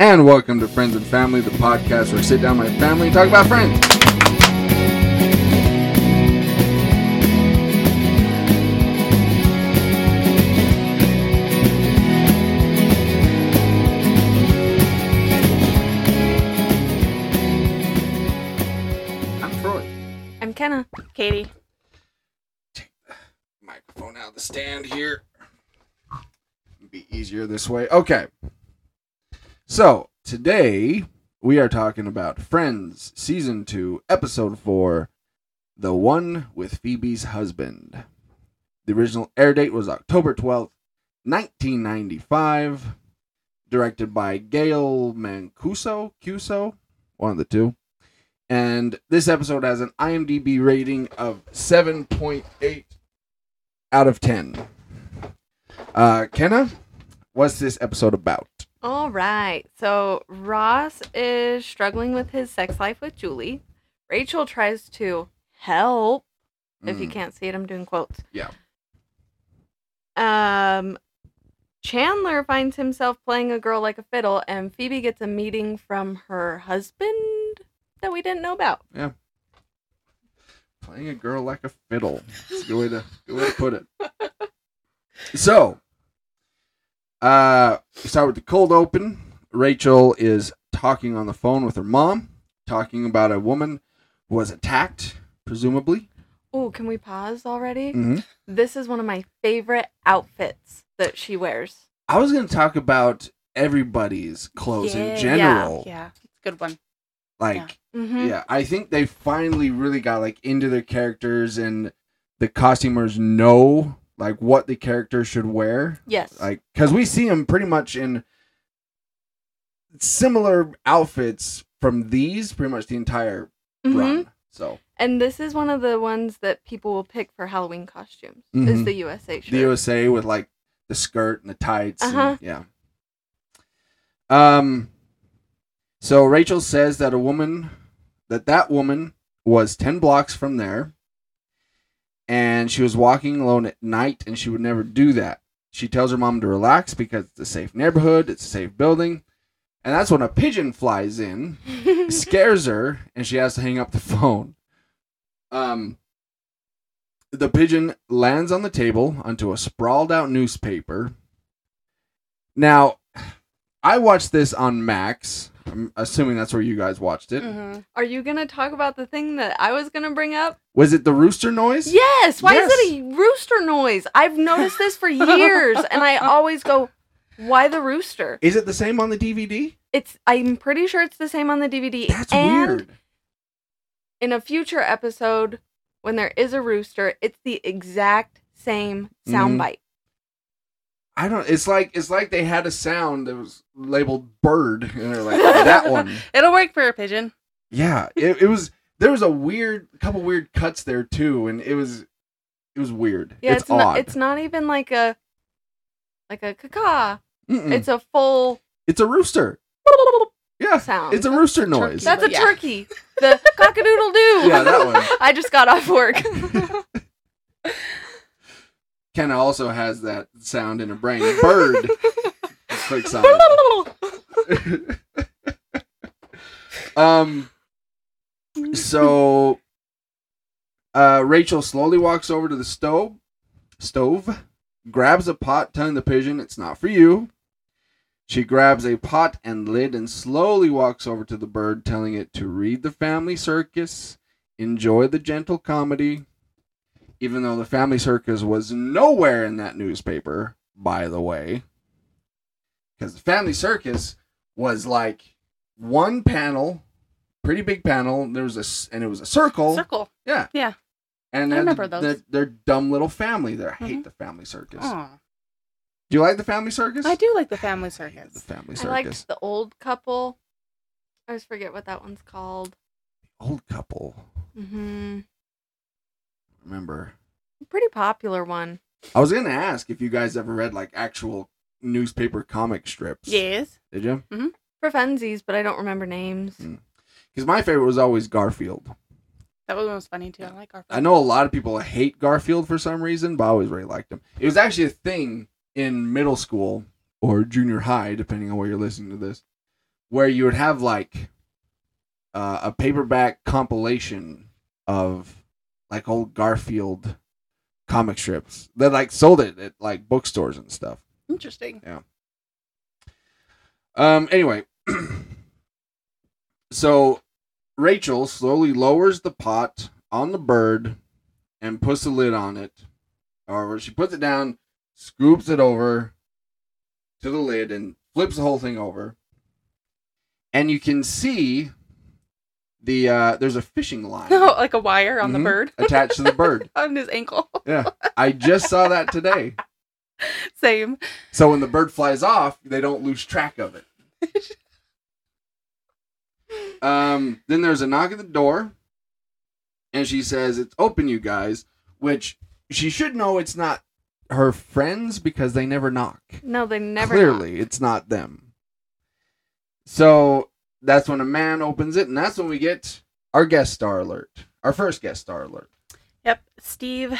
And welcome to Friends and Family, the podcast where I sit down with my family and talk about friends. I'm Troy. I'm Kenna. Katie. Take microphone out of the stand here. Would Be easier this way. Okay. So today we are talking about Friends Season 2, Episode 4 The One with Phoebe's Husband. The original air date was October 12th, 1995. Directed by Gail Mancuso, Cuso, one of the two. And this episode has an IMDb rating of 7.8 out of 10. Uh, Kenna, what's this episode about? All right. So Ross is struggling with his sex life with Julie. Rachel tries to help. If you Mm, can't see it, I'm doing quotes. Yeah. Um, Chandler finds himself playing a girl like a fiddle, and Phoebe gets a meeting from her husband that we didn't know about. Yeah. Playing a girl like a fiddle. That's a good way to, good way to put it. So, uh, we start with the cold open. Rachel is talking on the phone with her mom, talking about a woman who was attacked, presumably. Oh, can we pause already? Mm-hmm. This is one of my favorite outfits that she wears. I was going to talk about everybody's clothes Yeah. in general. Yeah, it's a good one. Like, Mm-hmm. yeah, I think they finally really got like into their characters and the costumers know like what the character should wear. Yes. Like, because we see them pretty much in similar outfits from these pretty much the entire Mhm. run. So, And this is one of the ones that people will pick for Halloween costumes. Mhm. Is the USA shirt. the USA with like the skirt and the tights. Uh-huh. yeah. Um. So Rachel says that a woman, that that woman was ten blocks from there, and she was walking alone at night, and she would never do that. She tells her mom to relax because it's a safe neighborhood, it's a safe building, and that's when a pigeon flies in, scares her, and she has to hang up the phone. Um. The pigeon lands on the table onto a sprawled out newspaper. Now, I watched this on Max. I'm assuming that's where you guys watched it. Mm-hmm. Are you gonna talk about the thing that I was gonna bring up? Was it the rooster noise? Yes. Why is it a rooster noise? I've noticed this for years, and I always go, "Why the rooster?" Is it the same on the DVD? It's. I'm pretty sure it's the same on the DVD. That's and weird. In a future episode, when there is a rooster, it's the exact same Mhm. soundbite. I don't. It's like it's like they had a sound that was labeled bird, and they're like that one. It'll work for a pigeon. Yeah, it, it was. There was a weird, couple weird cuts there too, and it was, it was weird. Yeah, it's, it's, odd. not. It's not even like a, like a caca. Mm-mm. It's a full It's a rooster. Yeah, sound. it's a rooster noise. turkey. That's a Yeah. turkey. The cockadoodle doo. Yeah, that one. I just got off work. Kenna also has that sound in her brain. Bird. Quick sound. um. So, uh, Rachel slowly walks over to the stove. Stove, grabs a pot, telling the pigeon it's not for you. She grabs a pot and lid and slowly walks over to the bird, telling it to read the family circus, enjoy the gentle comedy. Even though the family circus was nowhere in that newspaper, by the way. Because the family circus was like one panel, pretty big panel. There was a, and it was a circle. Circle. Yeah. Yeah. And I they're, remember those. They're, they're dumb little family. There, I hate Mhm. the family circus. Aw. Do you like the family circus? I do like the family circus. the family circus. I liked the old couple. I always forget what that one's called. Old couple. hmm Remember? Pretty popular one. I was gonna ask if you guys ever read like actual newspaper comic strips. Yes. Did you? Hmm. For funsies, but I don't remember names. Mm. Because my favorite was always Garfield. That was one was funny too. I like Garfield. I know a lot of people hate Garfield for some reason, but I always really liked him. It was actually a thing in middle school or junior high, depending on where you're listening to this. where you would have like uh, a paperback compilation of like old Garfield comic strips that like sold it at like bookstores and stuff. Interesting. Yeah. Um. Anyway, so Rachel slowly lowers the pot on the bird and puts the lid on it, or she puts it down, scoops it over to the lid, and flips the whole thing over. And you can see the uh, there's a fishing line like a wire on Mhm. the bird attached to the bird. on his ankle. Yeah, I just saw that today. Same. So when the bird flies off, they don't lose track of it. um, then there's a knock at the door, and she says, "It's open, you guys." Which she should know it's not her friends because they never knock. No, they never. Clearly, it's not them. So that's when a man opens it, and that's when we get our guest star alert, our first guest star alert, Yep. Steve. I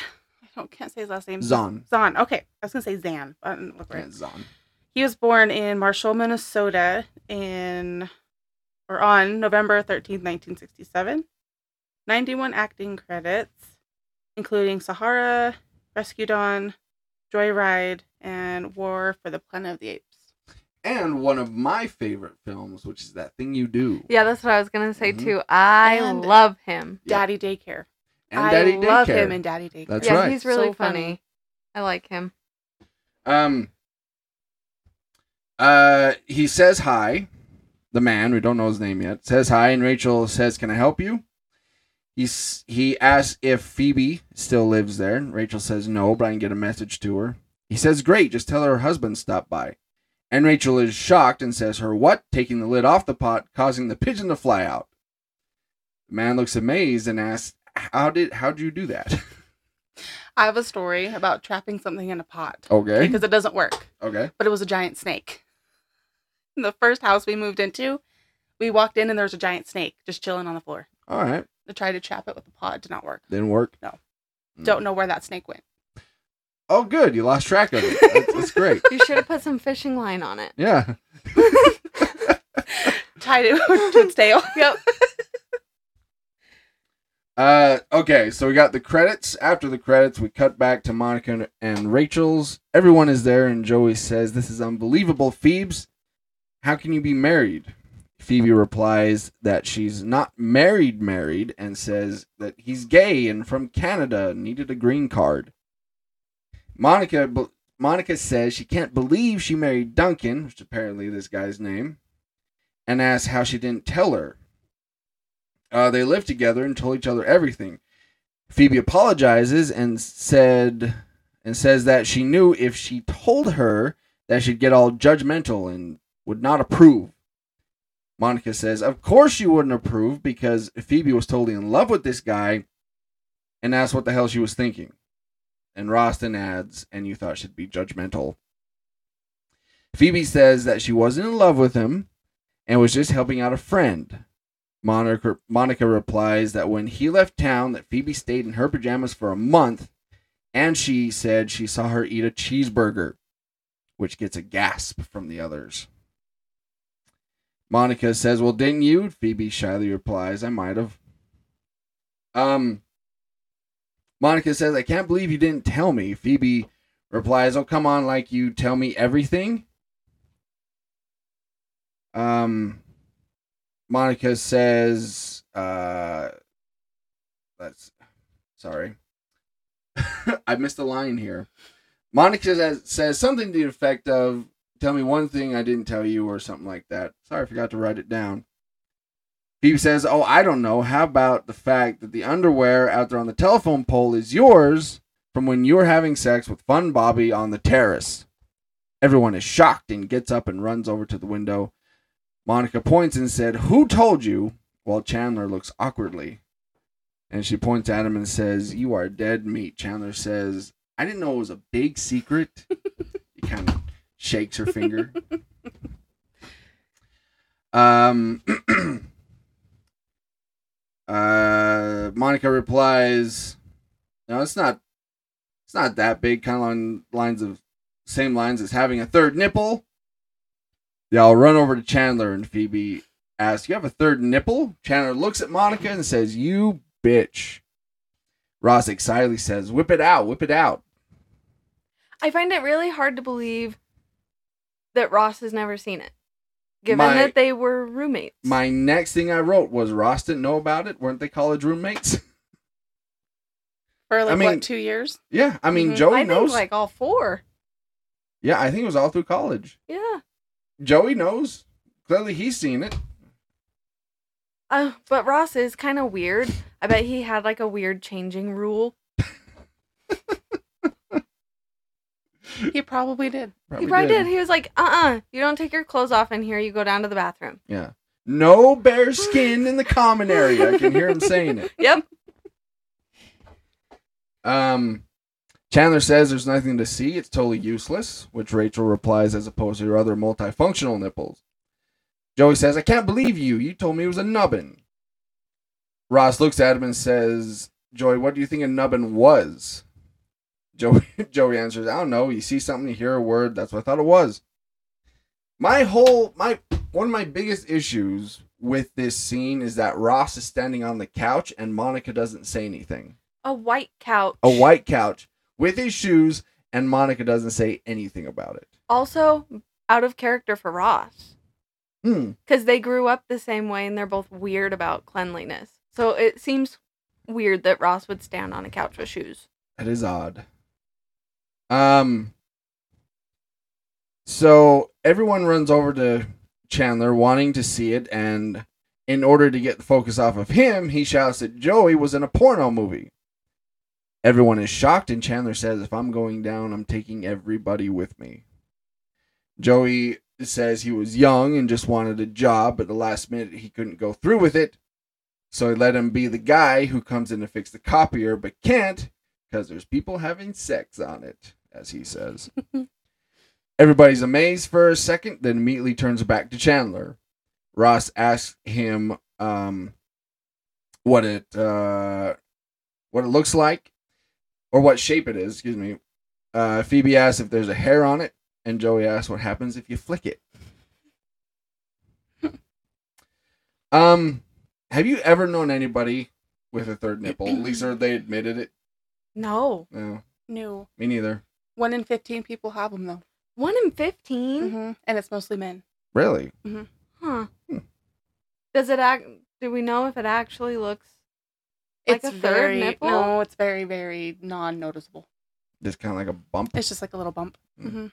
don't, can't say his last name. Zahn. Zahn. Okay. I was gonna say Zan. but look right. Yeah, Zahn. He was born in Marshall, Minnesota in or on November 13th, 1967. 91 acting credits, including Sahara, Rescue Dawn, Joyride, and War for the Planet of the Apes. And one of my favorite films, which is that thing you do. Yeah, that's what I was gonna say Mhm. too. I And- love him. Yeah. Daddy Daycare. And I Daddy love Daycare. him in Daddy Daycare. That's yeah, right. he's really So funny. funny. I like him. Um. Uh, he says hi. The man, we don't know his name yet, says hi, and Rachel says, "Can I help you?" He's he asks if Phoebe still lives there. Rachel says no, but I can get a message to her. He says, "Great, just tell her her husband stopped by." And Rachel is shocked and says, "Her what?" Taking the lid off the pot, causing the pigeon to fly out. The man looks amazed and asks, "How did how'd you do that?" I have a story about trapping something in a pot okay, because it doesn't work, okay, but it was a giant snake. In the first house we moved into, we walked in and there was a giant snake just chilling on the floor. all right, I tried to trap it with the pot, it did not work. didn't work. No. Mm. Don't know where that snake went. Oh, good. You lost track of it. That's, that's great. You should have put some fishing line on it. Yeah. Tied it to its tail. Yep. Uh, okay, so we got the credits. After the credits, we cut back to Monica and- and Rachel's. Everyone is there, and Joey says, This is unbelievable, Phoebes. How can you be married? Phoebe replies that she's not married, married, and says that he's gay and from Canada, needed a green card. Monica Monica says she can't believe she married Duncan, which apparently this guy's name, and asks how she didn't tell her. Uh, they lived together and told each other everything. Phoebe apologizes and said and says that she knew if she told her that she'd get all judgmental and would not approve. Monica says, "Of course she wouldn't approve because Phoebe was totally in love with this guy." And asks what the hell she was thinking. And Roston adds, "And you thought she'd be judgmental." Phoebe says that she wasn't in love with him and was just helping out a friend. Monica, Monica replies that when he left town, that Phoebe stayed in her pajamas for a month, and she said she saw her eat a cheeseburger, which gets a gasp from the others. Monica says, "Well, didn't you?" Phoebe shyly replies, "I might have." Um. Monica says, "I can't believe you didn't tell me." Phoebe replies, "Oh, come on, like you tell me everything." Um. Monica says, uh, let's, sorry. I missed a line here. Monica says, says something to the effect of, tell me one thing I didn't tell you, or something like that. Sorry, I forgot to write it down. Phoebe says, oh, I don't know. How about the fact that the underwear out there on the telephone pole is yours from when you were having sex with Fun Bobby on the terrace? Everyone is shocked and gets up and runs over to the window. Monica points and said, Who told you? While Chandler looks awkwardly. And she points at him and says, You are dead meat. Chandler says, I didn't know it was a big secret. he kind of shakes her finger. Um, uh, Monica replies, No, it's not. It's not that big. Kind of on lines of same lines as having a third nipple. They all run over to Chandler and Phoebe asks, You have a third nipple? Chandler looks at Monica and says, You bitch. Ross excitedly says, Whip it out, whip it out. I find it really hard to believe that Ross has never seen it, given My- that they were roommates. My next thing I wrote was Ross didn't know about it. Weren't they college roommates? For like I mean- what two years? yeah, I mean, Mhm. Joey I think knows. like all four. yeah, I think it was all through college. Yeah. Joey knows. Clearly, he's seen it. Uh, but Ross is kind of weird. I bet he had like a weird changing rule. He probably did. he probably did. He was like, uh uh you don't take your clothes off in here. You go down to the bathroom. Yeah. No bare skin in the common area. I can hear him saying it. Yep. Um, Chandler says there's nothing to see. It's totally useless, which Rachel replies as opposed to her other multifunctional nipples. Joey says, I can't believe you. You told me it was a nubbin. Ross looks at him and says, Joey, what do you think a nubbin was? Joey, Joey answers, I don't know. You see something, you hear a word. That's what I thought it was. My whole, my, one of my biggest issues with this scene is that Ross is standing on the couch and Monica doesn't say anything A white couch. a white couch with his shoes, and Monica doesn't say anything about it. Also, out of character for Ross. Hmm. Because they grew up the same way and they're both weird about cleanliness. So it seems weird that Ross would stand on a couch with shoes. That is odd. Um. So everyone runs over to Chandler, wanting to see it, and in order to get the focus off of him, he shouts that Joey was in a porno movie. Everyone is shocked, and Chandler says, If I'm going down, I'm taking everybody with me. Joey says he was young and just wanted a job, but the last minute he couldn't go through with it. So he let him be the guy who comes in to fix the copier, but can't because there's people having sex on it, as he says. Everybody's amazed for a second, then immediately turns back to Chandler. Ross asks him um, what it uh, what it looks like, or what shape it is. Excuse me. Uh, Phoebe asks if there's a hair on it, and Joey asks what happens if you flick it. um, have you ever known anybody with a third nipple? At least they admitted it. No. No, No. me neither. One in fifteen people have them though. One in 15? hmm And it's mostly men. Really? Huh. Hmm. Does it act. Do we know if it actually looks. Like it's a third very nipple? no. It's very very non-noticeable. Just kind of like a bump. It's just like a little bump. Mm. hmm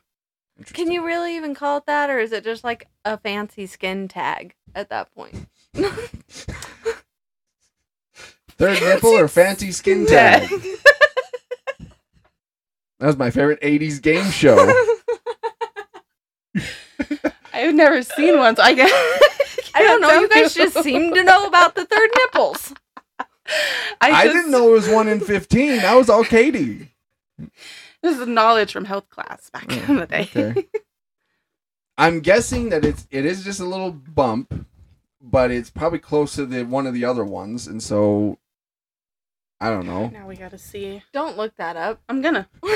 Interesting. Can you really even call it that? Or is it just like a fancy skin tag at that point? Third nipple or fancy skin tag? That was my favorite '80s game show. I've never seen one, so I guess I don't know. You guys just seem to know about the third nipples. I, I just, didn't know it was one in fifteen. That was all Katie. This is knowledge from health class back Oh, in the day. Okay. I'm guessing that it's it is just a little bump, but it's probably close to the one of the other ones, and so I don't know. Now we gotta see. Don't look that up. I'm gonna.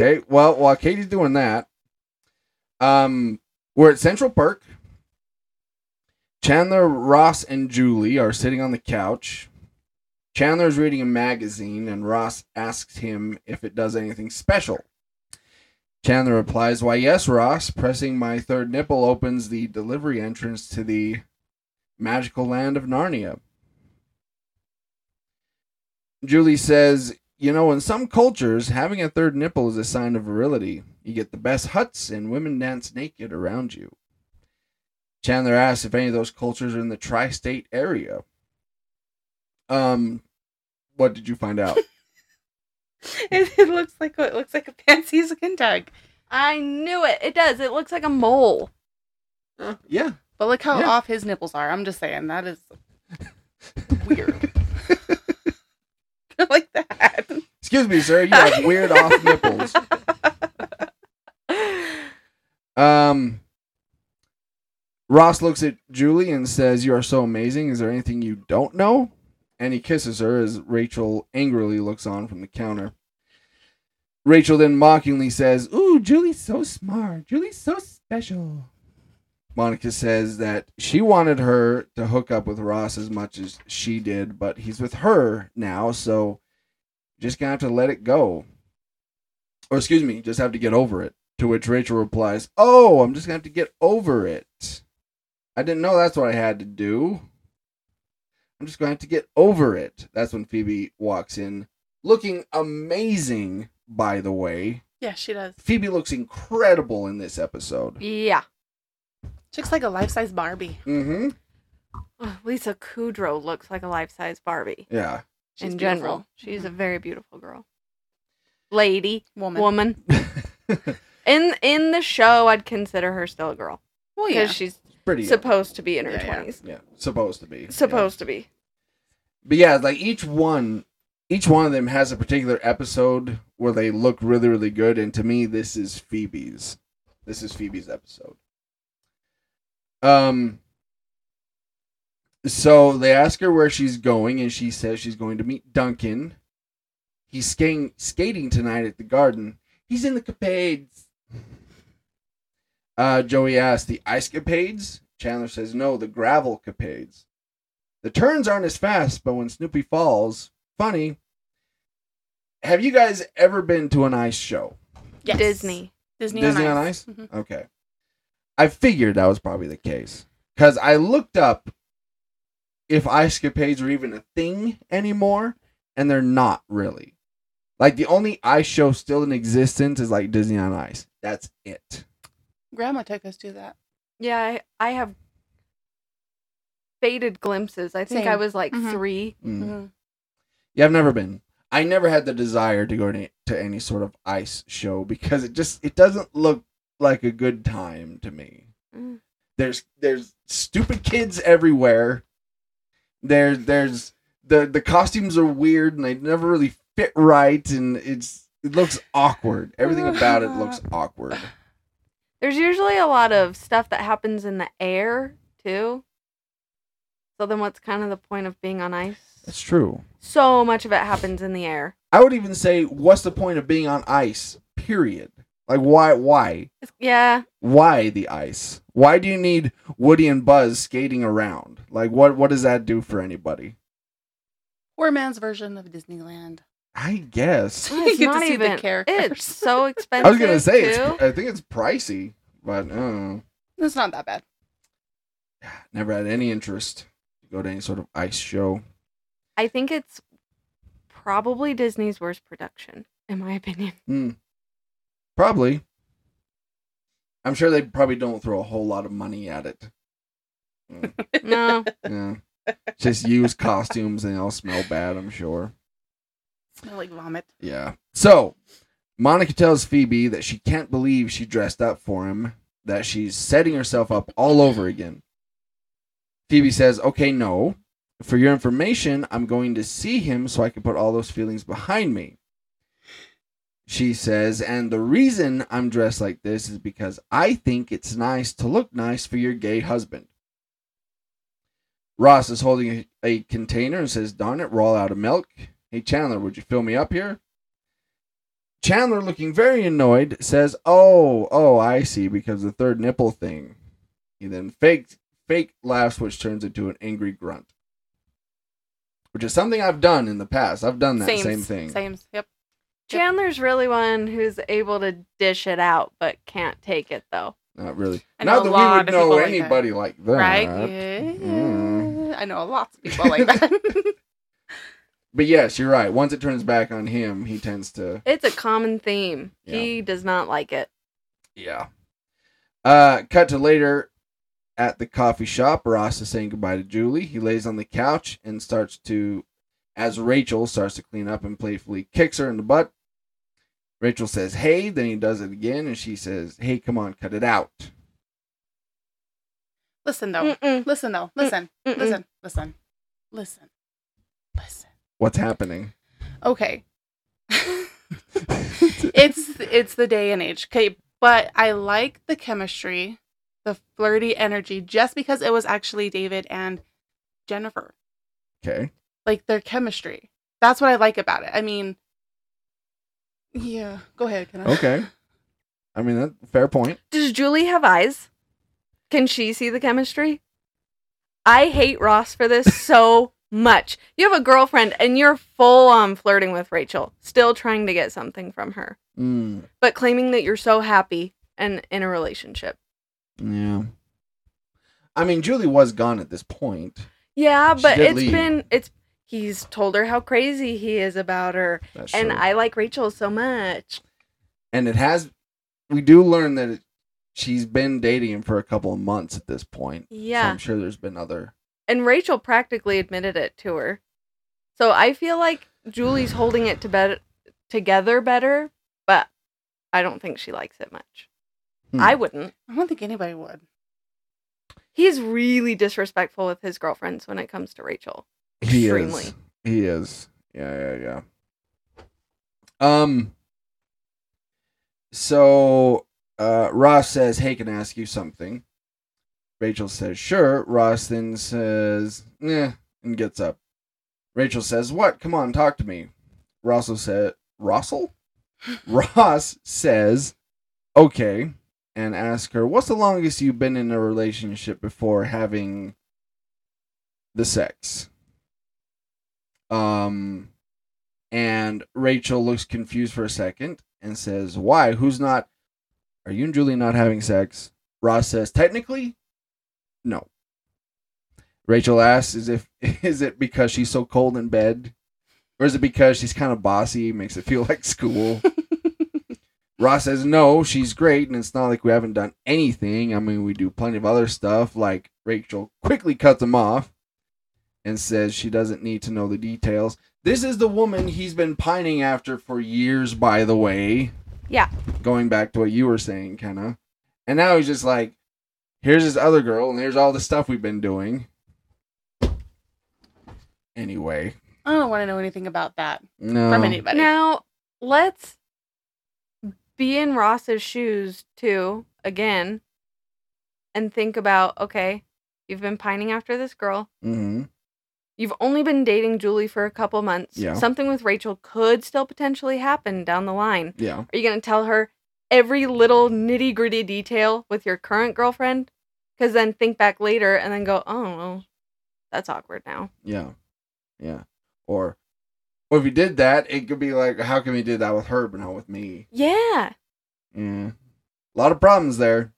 Okay, well, while Katie's doing that, um, we're at Central Park. Chandler, Ross, and Julie are sitting on the couch. Chandler is reading a magazine, and Ross asks him if it does anything special. Chandler replies, Why, yes, Ross. Pressing my third nipple opens the delivery entrance to the magical land of Narnia. Julie says, You know, in some cultures, having a third nipple is a sign of virility. You get the best huts, and women dance naked around you. Chandler asks if any of those cultures are in the tri state area. Um, what did you find out? It, it looks like it looks like a fancy skin tag. I knew it. It does. It looks like a mole. yeah. But look how Yeah. off his nipples are. I'm just saying that is weird. like that. Excuse me, sir. You have weird off nipples. Um, Ross looks at Julie and says, You are so amazing. Is there anything you don't know? And he kisses her as Rachel angrily looks on from the counter. Rachel then mockingly says, Ooh, Julie's so smart. Julie's so special. Monica says that she wanted her to hook up with Ross as much as she did, but he's with her now, so just gonna have to let it go. Or excuse me, just have to get over it. To which Rachel replies, Oh, I'm just gonna have to get over it. I didn't know that's what I had to do. I'm just gonna have to get over it. That's when Phoebe walks in, looking amazing, by the way. Yeah, she does. Phoebe looks incredible in this episode. Yeah. She looks like a life size Barbie. Mm-hmm. Ugh, Lisa Kudrow looks like a life-size Barbie. Yeah. She's in beautiful. general, she's a very beautiful girl. Lady, woman. woman. In in the show, I'd consider her still a girl Well, because yeah. she's Pretty young. supposed to be in her Yeah, yeah. twenties. Yeah, supposed to be. Yeah. Supposed to be. But yeah, like each one, each one of them has a particular episode where they look really, really good, and to me, this is Phoebe's. This is Phoebe's episode. Um. So they ask her where she's going, and she says she's going to meet Duncan. He's skating skating tonight at the garden. He's in the capades. Uh, Joey asks the ice capades. Chandler says no, the gravel capades. The turns aren't as fast, but when Snoopy falls, funny. Have you guys ever been to an ice show? Yes. Disney. Disney, Disney on on Ice. Ice? Mhm. Okay. I figured that was probably the case. Because I looked up if ice capades are even a thing anymore, and they're not really. Like the only ice show still in existence is like Disney on Ice. That's it. Grandma took us to that. Yeah, I, I have faded glimpses. I think I was like Mhm. three. Mm. Mhm. Yeah, I've never been. I never had the desire to go to, to any sort of ice show because it just it doesn't look like a good time to me. Mm. There's there's stupid kids everywhere. There there's the the costumes are weird and they never really fit right and it's it looks awkward. Everything about it looks awkward. There's usually a lot of stuff that happens in the air too. So then, what's kind of the point of being on ice? That's true. So much of it happens in the air. I would even say what's the point of being on ice? Period. Like why why? Yeah, why the ice? Why do you need Woody and Buzz skating around? Like what what does that do for anybody? Poor man's version of Disneyland. I guess. You it's get to not see the even. characters. It's so expensive. I was gonna say it's. I think it's pricey, but I. It's not that bad. Never had any interest to go to any sort of ice show. I think it's probably Disney's worst production, in my opinion. Hmm. Probably. I'm sure they probably don't throw a whole lot of money at it. Mm, No, yeah. Just use costumes and they all smell bad, I'm sure. Smell like vomit. Yeah. So, Monica tells Phoebe that she can't believe she dressed up for him, that she's setting herself up all over again. Phoebe says, Okay, no. For your information, I'm going to see him so I can put all those feelings behind me. She says, And the reason I'm dressed like this is because I think it's nice to look nice for your gay husband. Ross is holding a, a container and says, Darn it, we're all out of milk. Hey, Chandler, would you fill me up here? Chandler, looking very annoyed, says, Oh, oh, I see, because the third nipple thing. He then fake, fake laughs, which turns into an angry grunt. Which is something I've done in the past. I've done that Sames. same thing. Sames. Yep. Chandler's really one who's able to dish it out, but can't take it though. Not really. I Not that we lot would know people like that. anybody like that. Right? Yeah. Mm. I know lots of people like that. But yes, you're right. Once it turns back on him, he tends to It's a common theme. Yeah. He does not like it. Yeah. Uh, cut to later at the coffee shop. Ross is saying goodbye to Julie. He lays on the couch and starts to, as Rachel starts to clean up and playfully kicks her in the butt. Rachel says, hey, then he does it again, and she says, hey, come on, cut it out. listen though. Mm-mm, Listen though. Listen. mm-mm. Listen. Listen. Listen. Listen. What's happening? Okay. it's it's the day and age. Okay, but I like the chemistry, the flirty energy, just because it was actually David and Jennifer. Okay. Like their chemistry. That's what I like about it. I mean, yeah. Go ahead. Can I? Okay. I mean, that fair point. Does Julie have eyes? Can she see the chemistry? I hate Ross for this so much. You have a girlfriend and you're full on flirting with Rachel, still trying to get something from her, Mm, but claiming that you're so happy and in a relationship. yeah. I mean, Julie was gone at this point. Yeah, She but did it's leave. been it's he's told her how crazy he is about her. That's And true. I like Rachel so much. and it has. We do learn that it, she's been dating him for a couple of months at this point. So Yeah. I'm sure there's been other. And Rachel practically admitted it to her. So I feel like Julie's holding it to bet- together better, but I don't think she likes it much. Hmm. I wouldn't. I don't think anybody would. He's really disrespectful with his girlfriends when it comes to Rachel. He Extremely. is. He is. Yeah, yeah, yeah. Um. So, uh, Ross says, "Hey, can I ask you something?" Rachel says, "Sure." Ross then says, "Yeah," and gets up. Rachel says, "What? Come on, talk to me." Russell said, "Russell." Ross says, "Okay," and asks her, "What's the longest you've been in a relationship before having the sex?" Um, and Rachel looks confused for a second and says, "Why? Who's not? Are you and Julie not having sex?" Ross says, "Technically, no." Rachel asks, "Is if is it because she's so cold in bed, or is it because she's kind of bossy, makes it feel like school?" Ross says, "No, she's great, and it's not like we haven't done anything. I mean, we do plenty of other stuff." Like Rachel quickly cuts him off and says she doesn't need to know the details. This is the woman he's been pining after for years, by the way. Yeah. Going back to what you were saying, Kenna. And now he's just like, here's this other girl, and here's all the stuff we've been doing. Anyway, I don't want to know anything about that no. from anybody. Now, let's be in Ross's shoes too, again, and think about okay, you've been pining after this girl. hmm You've only been dating Julie for a couple months. Yeah. Something with Rachel could still potentially happen down the line. Yeah. Are you going to tell her every little nitty gritty detail with your current girlfriend? Because then think back later and then go, oh, well, that's awkward now. Yeah. Yeah. Or, or if you did that, it could be like, how come you did that with her but not with me? Yeah. Yeah. A lot of problems there.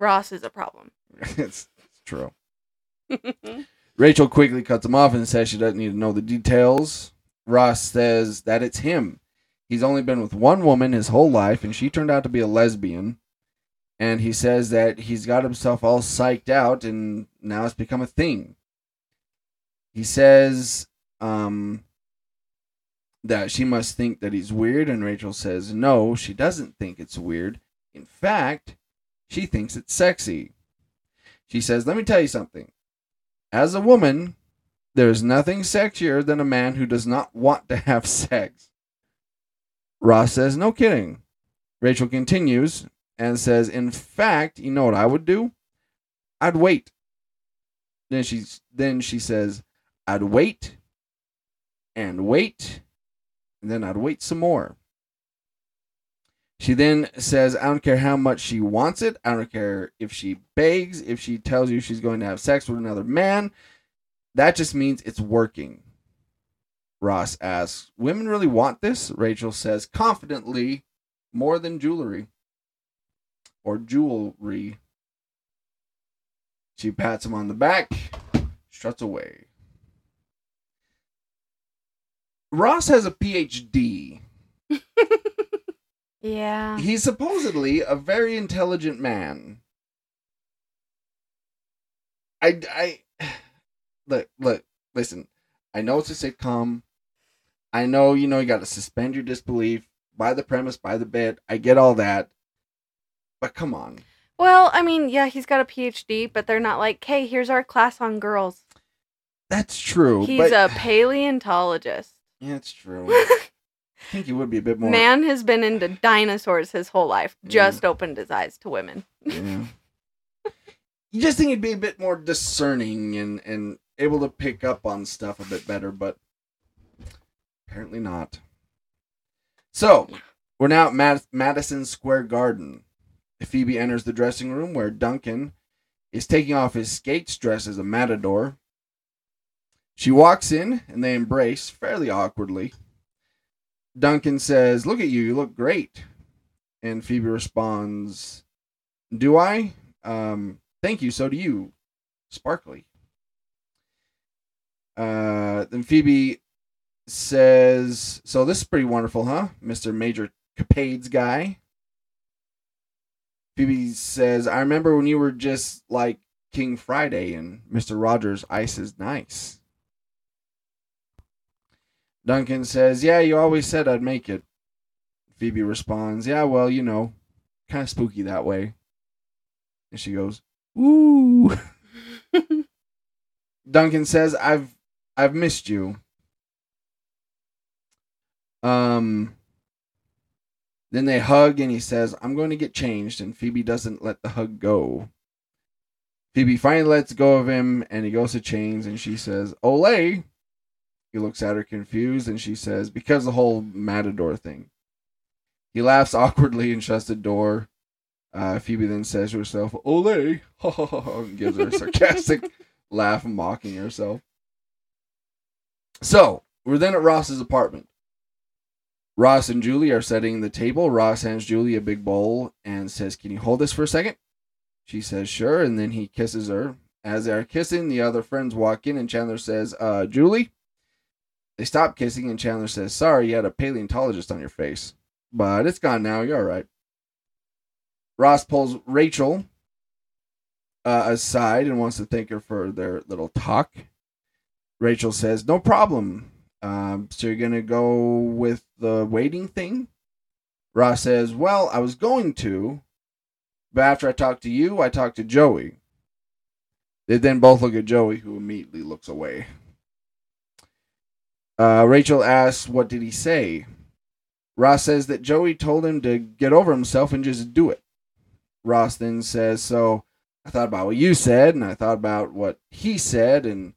Ross is a problem. it's, it's true. Rachel quickly cuts him off and says she doesn't need to know the details. Ross says that it's him. He's only been with one woman his whole life, and she turned out to be a lesbian. And he says that he's got himself all psyched out, and now it's become a thing. He says um, that she must think that he's weird, and Rachel says no, she doesn't think it's weird. In fact, she thinks it's sexy. She says, Let me tell you something. As a woman, there's nothing sexier than a man who does not want to have sex. Ross says, No kidding. Rachel continues and says, In fact, you know what I would do? I'd wait. Then she, then she says, I'd wait and wait, and then I'd wait some more. She then says, I don't care how much she wants it. I don't care if she begs, if she tells you she's going to have sex with another man. That just means it's working. Ross asks, Women really want this? Rachel says, confidently, more than jewelry. Or jewelry. She pats him on the back, struts away. Ross has a PhD. Yeah. He's supposedly a very intelligent man. I, I, look, look, listen. I know it's a sitcom. I know, you know, you got to suspend your disbelief by the premise, by the bit. I get all that. But come on. Well, I mean, yeah, he's got a PhD, but they're not like, hey, here's our class on girls. That's true. He's but, a paleontologist. Yeah, it's true. I think he would be a bit more. Man has been into dinosaurs his whole life, Yeah. just opened his eyes to women. Yeah. you just think he'd be a bit more discerning and, and able to pick up on stuff a bit better, but apparently not. So, we're now at Mad- Madison Square Garden. Phoebe enters the dressing room where Duncan is taking off his skates dressed as a matador. She walks in and they embrace fairly awkwardly. Duncan says, Look at you, you look great. And Phoebe responds, Do I? Um, thank you, so do you. Sparkly. Uh, then Phoebe says, So this is pretty wonderful, huh? Mr. Major Capades guy. Phoebe says, I remember when you were just like King Friday and Mr. Rogers' ice is nice. Duncan says, Yeah, you always said I'd make it. Phoebe responds, Yeah, well, you know, kind of spooky that way. And she goes, Ooh. Duncan says, I've I've missed you. Um then they hug and he says, I'm going to get changed, and Phoebe doesn't let the hug go. Phoebe finally lets go of him and he goes to change and she says, Olay. He looks at her confused and she says, Because the whole matador thing. He laughs awkwardly and shuts the door. Uh, Phoebe then says to herself, Olay, and gives her a sarcastic laugh, mocking herself. So, we're then at Ross's apartment. Ross and Julie are setting the table. Ross hands Julie a big bowl and says, Can you hold this for a second? She says, Sure, and then he kisses her. As they are kissing, the other friends walk in, and Chandler says, Uh, Julie? They stop kissing, and Chandler says, Sorry, you had a paleontologist on your face. But it's gone now, you're alright. Ross pulls Rachel uh, aside and wants to thank her for their little talk. Rachel says, No problem. Um, so you're going to go with the waiting thing? Ross says, Well, I was going to, but after I talked to you, I talked to Joey. They then both look at Joey, who immediately looks away. Uh, Rachel asks, What did he say? Ross says that Joey told him to get over himself and just do it. Ross then says, So I thought about what you said, and I thought about what he said, and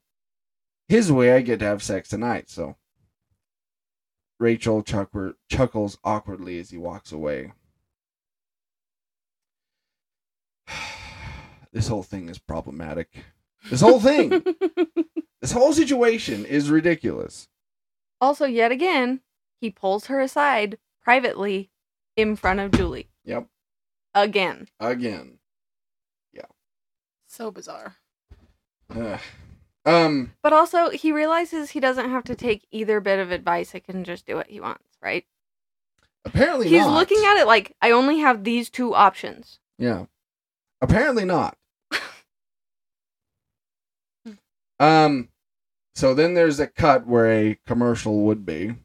his way I get to have sex tonight, so. Rachel chuckler, chuckles awkwardly as he walks away. this whole thing is problematic. This whole thing, this whole situation is ridiculous. Also, yet again, he pulls her aside privately in front of Julie. Yep, Again. again. Yeah. So bizarre. Ugh. Um, But also, he realizes he doesn't have to take either bit of advice. He can just do what he wants, right? apparently He's not. looking at it like, I only have these two options. Yeah. Apparently not. um so then there's a cut where a commercial would be.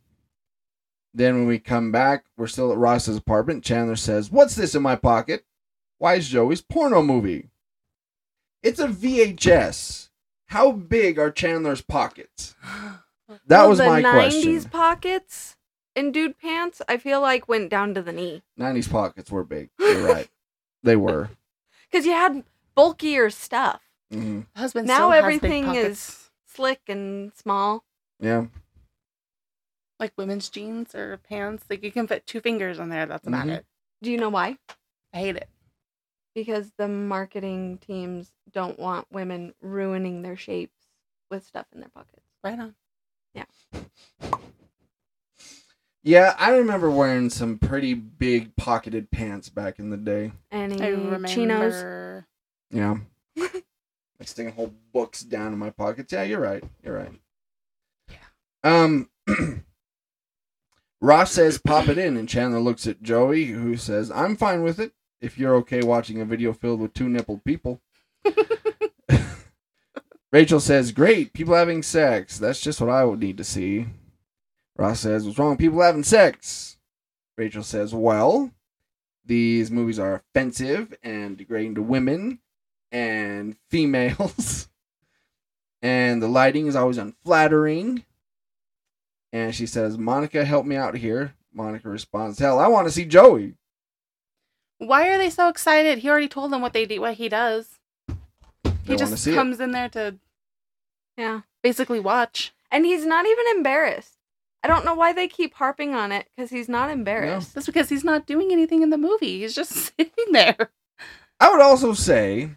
Then when we come back, we're still at Ross's apartment. Chandler says, "What's this in my pocket? Why is Joey's porno movie?" It's a VHS. How big are Chandler's pockets? That Well, was the my 90s question. pockets in dude pants, I feel like went down to the knee. 90s pockets were big. You're right. They were. Because you had bulkier stuff. hmm Husband Now still has big everything pockets. is- Slick and small. Yeah. like women's jeans or pants. Like you can fit two fingers on there. That's about Mhm. it. Do you know why? I hate it. Because the marketing teams don't want women ruining their shapes with stuff in their pockets. Right on. Yeah, Yeah, I remember wearing some pretty big pocketed pants back in the day. Any I remember. chinos? Yeah. like sticking whole books down in my pockets. Yeah, you're right. You're right. Yeah. Um Ross says pop it in and Chandler looks at Joey who says, I'm fine with it if you're okay watching a video filled with two nippled people. Rachel says, Great, people having sex. That's just what I would need to see. Ross says, What's wrong with people having sex? Rachel says, Well, these movies are offensive and degrading to women and females. and the lighting is always unflattering. And she says, Monica, help me out here. Monica responds, Hell, I want to see Joey. Why are they so excited? He already told them what they do, what he does. They He just see comes in there to Yeah. basically watch. And he's not even embarrassed. I don't know why they keep harping on it because he's not embarrassed. That's because he's not doing anything in the movie. He's just sitting there. I would also say,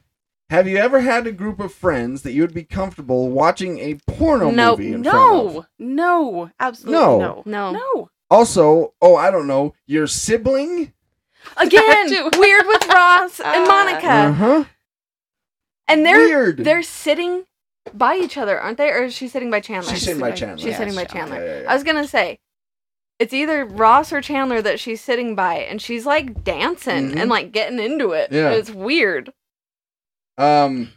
have you ever had a group of friends that you would be comfortable watching a porno Nope. movie in front of? No, no, no, absolutely No. no, No. no. Also, oh, I don't know, your sibling? Again, weird with Ross and Uh, Monica. Uh-huh. And they're Weird. they're sitting by each other, aren't they? Or is she sitting by Chandler? She's sitting by Chandler. She's Yeah, sitting by Chandler. Chandler. Yeah, yeah, yeah. I was gonna say, it's either Ross or Chandler that she's sitting by, and she's like dancing Mhm. and like getting into it. Yeah. It's weird. Um,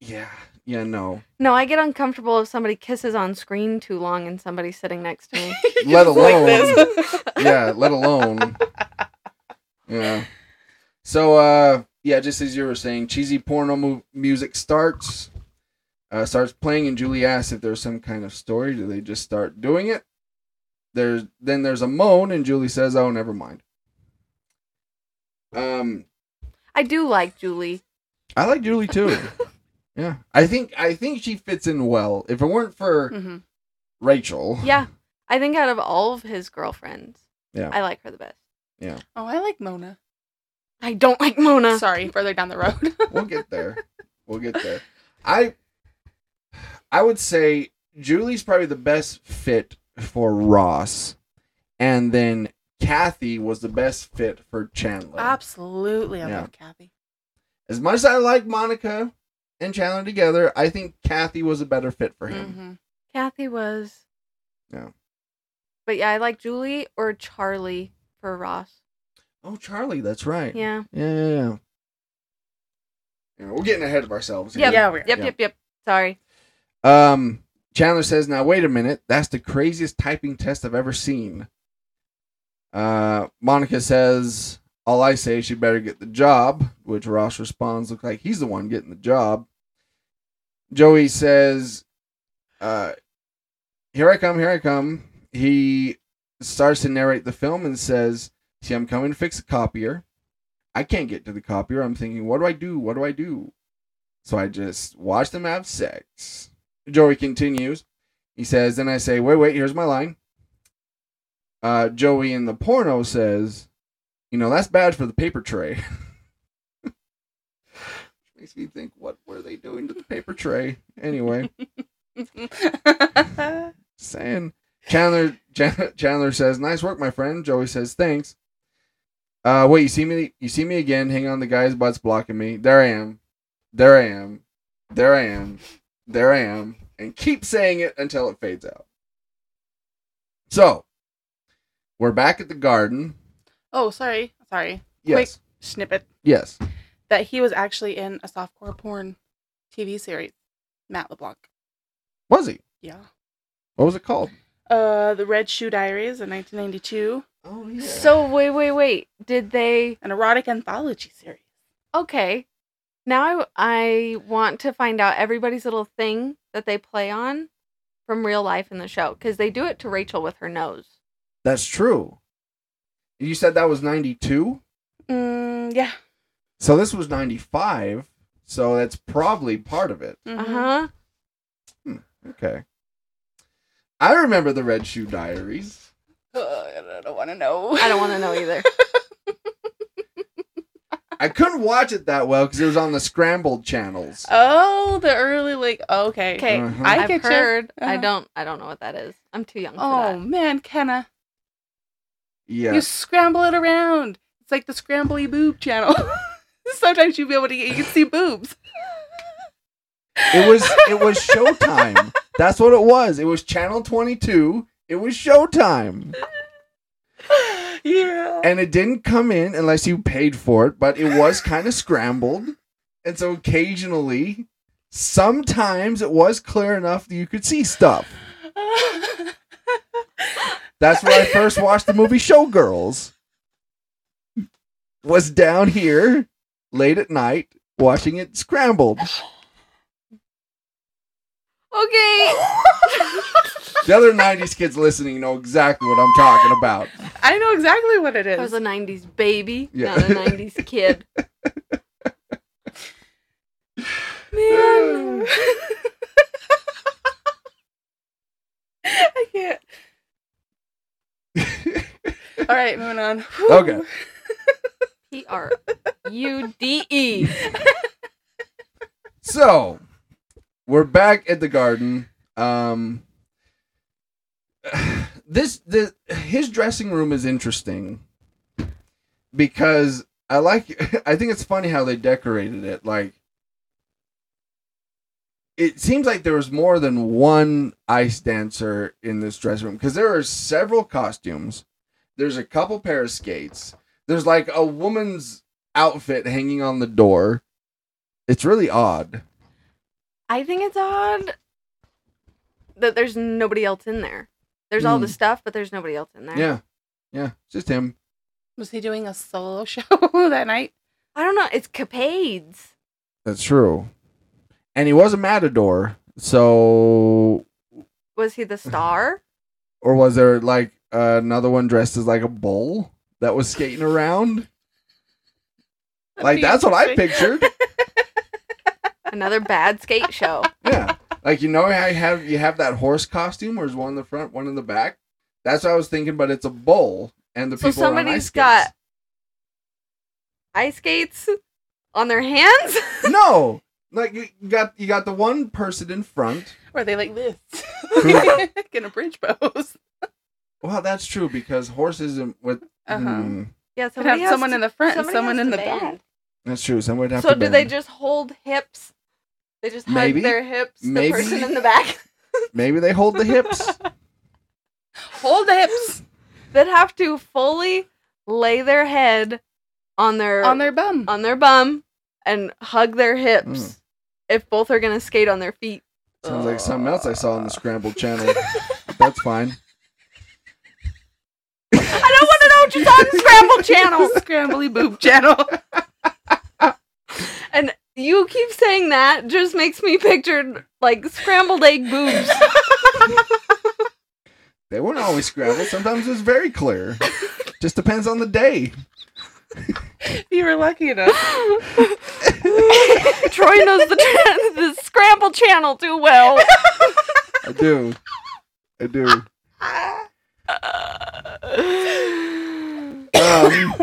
yeah, yeah, no. No, I get uncomfortable if somebody kisses on screen too long and somebody's sitting next to me. Let Just like alone- this. yeah, let alone. Yeah. So, uh, yeah, just as you were saying, cheesy porno mu- music starts, uh, starts playing, and Julie asks if there's some kind of story. Do they just start doing it? There's then there's a moan, and Julie says, "Oh, never mind." Um, I do like Julie. I like Julie too. yeah, I think I think she fits in well. If it weren't for Mhm. Rachel, Yeah, I think out of all of his girlfriends, Yeah. I like her the best. Yeah. Oh, I like Mona. I don't like Mona. Sorry, further down the road. we'll get there. We'll get there. I I would say Julie's probably the best fit for Ross, and then Kathy was the best fit for Chandler. Absolutely, I Yeah. love Kathy. As much as I like Monica and Chandler together, I think Kathy was a better fit for him. Mhm. Kathy was. Yeah. But yeah, I like Julie or Charlie for Ross. Oh, Charlie, that's right. Yeah. yeah, yeah. yeah. Yeah, we're getting ahead of ourselves. here. Yep. Yeah, we're Yep, Yeah. yep, yep. Sorry. Um, Chandler says, "Now wait a minute. That's the craziest typing test I've ever seen." Uh, Monica says, "All I say, is she better get the job." Which Ross responds, "Look like he's the one getting the job." Joey says, uh, "Here I come, here I come." He starts to narrate the film and says, "See, I'm coming to fix the copier. I can't get to the copier. I'm thinking, what do I do? What do I do?" So I just watch them have sex. Joey continues. He says, then I say, wait, wait, here's my line. Uh, Joey in the porno says, you know, that's bad for the paper tray. Which makes me think, what were they doing to the paper tray? Anyway, saying. Chandler, Chandler Chandler says, "Nice work, my friend." Joey says, "Thanks." Uh, wait, you see me? You see me again? Hang on, the guy's butt's blocking me. There I am. There I am. There I am. There I am. And keep saying it until it fades out. So, we're back at the garden. Oh, sorry, sorry. Yes. Snippet Yes. that he was actually in a softcore porn TV series. Matt LeBlanc. Was he? Yeah. What was it called? Uh, the Red Shoe Diaries in 1992, Oh yeah. So wait, wait, wait. Did they? an erotic anthology series. Okay. Now I, I want to find out everybody's little thing that they play on from real life in the show because they do it to Rachel with her nose. That's true. You said that was 92? Mm, yeah. So this was 95. So that's probably part of it. Mhm. Uh huh. Okay. I remember the Red Shoe Diaries. Uh, I don't want to know. I don't want to know either. I couldn't watch it that well because it was on the scrambled channels. Oh, the early like okay. Okay, Uh-huh. I I've get ya. heard. I Uh-huh. don't. I don't know what that is. I'm too young for Oh that. man, Kenna, Yeah. you scramble it around. It's like the scrambly boob channel. Sometimes you'll be able to you can see boobs. It was it was Showtime. That's what it was. It was Channel 22. It was Showtime. yeah. And it didn't come in unless you paid for it, but it was kind of scrambled. And so occasionally, sometimes it was clear enough that you could see stuff. That's where I first watched the movie Showgirls. Was down here late at night watching it scrambled. Okay. The other 90s kids listening know exactly what I'm talking about. I know exactly what it is. I was a '90s baby, Yeah. not a '90s kid. Man. I can't. All right, moving on. Okay. P R U D E. So, we're back at the garden. Um, this the his dressing room is interesting because I like. I think it's funny how they decorated it. Like, it seems like there was more than one ice dancer in this dressing room because there are several costumes. There's a couple pair of skates. There's like a woman's outfit hanging on the door. It's really odd. I think it's odd that there's nobody else in there. There's all the Hmm. stuff, but there's nobody else in there. Yeah. Yeah. It's just him. Was he doing a solo show that night? I don't know. Ice Capades. That's true. And he was a matador. So Was he the star? or was there like another one dressed as like a bull that was skating around? Like that's what I pictured. Another bad skate show. Yeah. Like you know how you have you have that horse costume where there's one in the front, one in the back? That's what I was thinking, but it's a bull and the So people are on ice somebody's skates. got ice skates on their hands. No. Like you got you got the one person in front. Or are they like this? Who? in a bridge pose. Well, that's true because horses and with Uh-huh. hmm, yeah, somebody have has someone to- in the front and someone in the bend. back. that's true. Someone would have So to do they just hold hips? They just hug Maybe. their hips. Maybe. The person in the back. Maybe they hold the hips. Hold the hips that have to fully lay their head on their on their bum. on their bum and hug their hips Mm. If both are gonna skate on their feet. Sounds like something else I saw on the Scrambled channel. That's fine. I don't want to know what you saw on the scrambled channel. Scrambly boob channel. And you keep saying that just makes me picture like scrambled egg boobs. They weren't always scrambled. Sometimes it was very clear. Just depends on the day. you were lucky enough. Troy knows the, the Scramble channel too well. I do. I do. Um,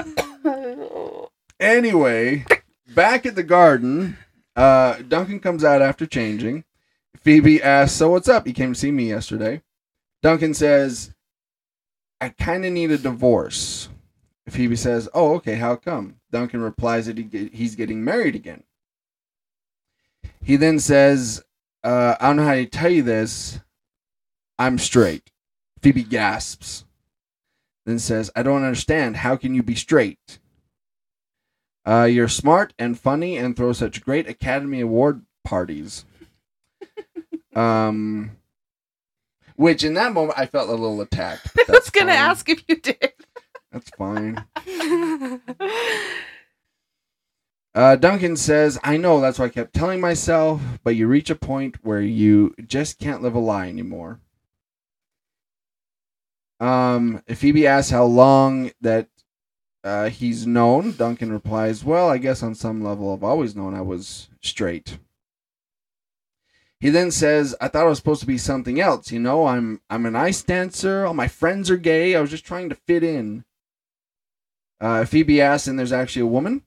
anyway, back at the garden, uh, Duncan comes out after changing. Phoebe asks, So what's up? You came to see me yesterday. Duncan says, I kind of need a divorce. Phoebe says, Oh, okay, how come? Duncan replies that he get, he's getting married again. He then says, uh, I don't know how to tell you this. I'm straight. Phoebe gasps. Then says, I don't understand. How can you be straight? Uh, you're smart and funny and throw such great Academy Award parties. um, which in that moment I felt a little attacked. I was gonna fine. ask if you did. That's fine. Uh, Duncan says, I know, that's what I kept telling myself, but you reach a point where you just can't live a lie anymore. Um, Phoebe asks how long that uh, he's known. Duncan replies, Well, I guess on some level I've always known I was straight. He then says, I thought I was supposed to be something else, you know, I'm I'm an ice dancer, all my friends are gay, I was just trying to fit in. Uh, Phoebe asks, and there's actually a woman.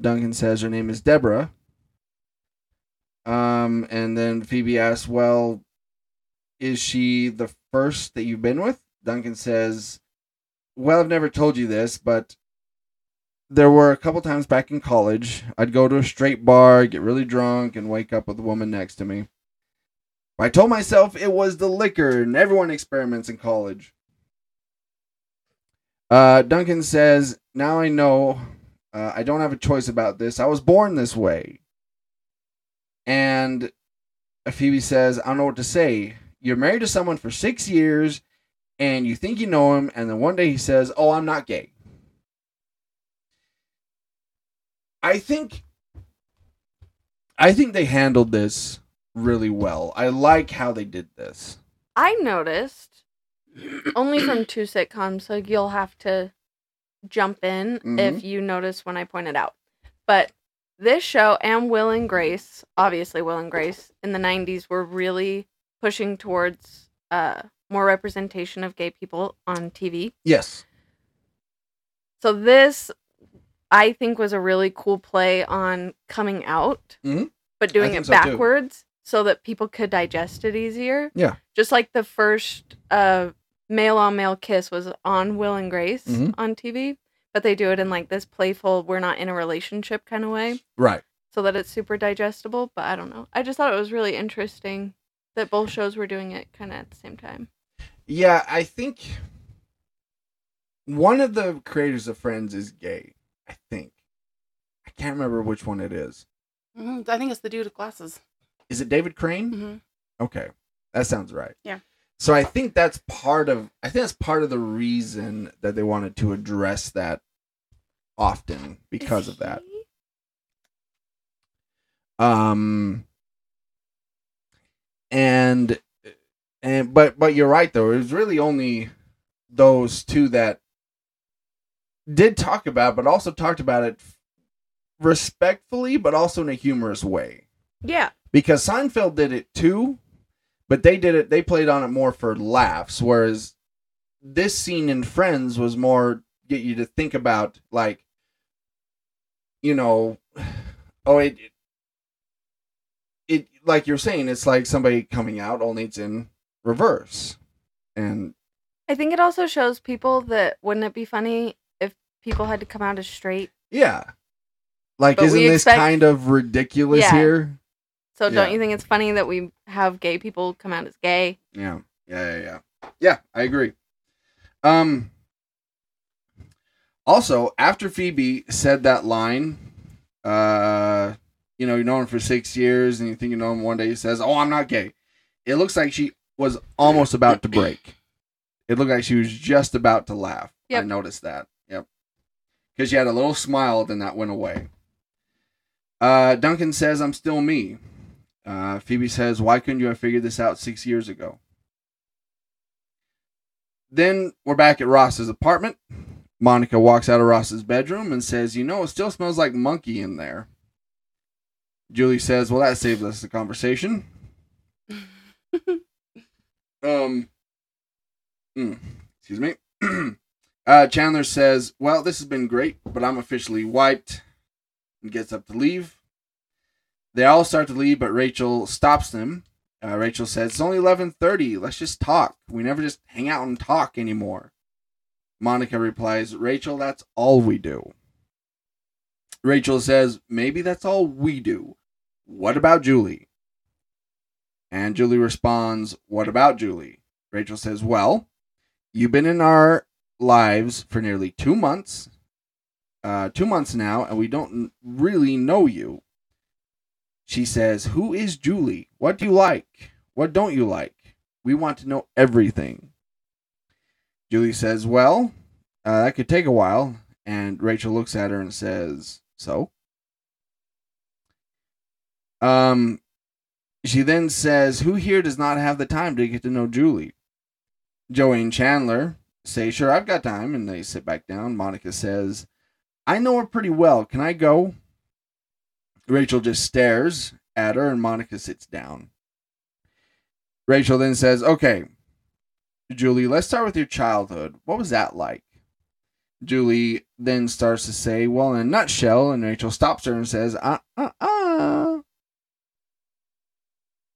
Duncan says her name is Deborah. Um, and then Phoebe asks, "Well, is she the first that you've been with?" Duncan says, "Well, I've never told you this, but there were a couple times back in college. I'd go to a straight bar, get really drunk, and wake up with a woman next to me. I told myself it was the liquor, and everyone experiments in college." Uh, Duncan says, "Now I know uh, I don't have a choice about this. I was born this way." And Phoebe says, "I don't know what to say. You're married to someone for six years, and you think you know him, and then one day he says, "Oh, I'm not gay." I think, I think they handled this really well. I like how they did this. I noticed only from two sitcoms, so you'll have to jump in Mhm. if you notice when I point it out. But this show and Will and Grace, obviously Will and Grace in the 90s were really pushing towards uh more representation of gay people on TV. Yes. So this I think was a really cool play on coming out, Mhm. but doing it so, too. backwards so that people could digest it easier. Yeah. Just like the first uh male on male kiss was on Will and Grace Mhm. on TV, but they do it in like this playful we're not in a relationship kind of way Right. so that it's super digestible, but I don't know. I just thought it was really interesting that both shows were doing it kind of at the same time. Yeah, I think one of the creators of Friends is gay. I think. I can't remember which one it is. Mhm, I think it's the dude with glasses. Is it David Crane? hmm Okay, that sounds right. Yeah. So I think that's part of. I think that's part of the reason that they wanted to address that often because of that. Um. And and but but you're right though. It was really only those two that did talk about, but also talked about it respectfully, but also in a humorous way Yeah. because Seinfeld did it too, but they did it. They played on it more for laughs, whereas this scene in Friends was more get you to think about like, you know, oh it, it like you're saying it's like somebody coming out only it's in reverse, and I think it also shows people that wouldn't it be funny if people had to come out as straight? yeah, like But isn't this expect- kind of ridiculous Yeah. here? So don't you think it's funny that we have gay people come out as gay? Yeah. Yeah, yeah, yeah. Yeah, I agree. Um also, after Phoebe said that line, uh you know, you know him for six years and you think you know him one day he says, Oh, I'm not gay. It looks like she was almost about to break. It looked like she was just about to laugh. I noticed that. Yep. Because she had a little smile, then that went away. Uh Duncan says, I'm still me. Uh, Phoebe says, Why couldn't you have figured this out six years ago? Then we're back at Ross's apartment. Monica walks out of Ross's bedroom and says, You know, it still smells like monkey in there. Julie says, Well, that saves us the conversation. Um, mm, excuse me. uh, Chandler says, Well, this has been great, but I'm officially wiped and gets up to leave. They all start to leave, but Rachel stops them. Uh, Rachel says, "It's only eleven thirty. Let's just talk. We never just hang out and talk anymore." Monica replies, "Rachel, that's all we do." Rachel says, "Maybe that's all we do. What about Julie?" And Julie responds, "What about Julie?" Rachel says, "Well, you've been in our lives for nearly two months, uh, two months now, and we don't really know you." She says, Who is Julie? What do you like? What don't you like? We want to know everything. Julie says, Well, uh, that could take a while. And Rachel looks at her and says, So? Um, she then says, Who here does not have the time to get to know Julie? Joey and Chandler say, Sure, I've got time. And they sit back down. Monica says, I know her pretty well. Can I go? Rachel just stares at her and Monica sits down. Rachel then says, Okay, Julie, let's start with your childhood. What was that like? Julie then starts to say, Well, in a nutshell, and Rachel stops her and says, Uh, uh, uh.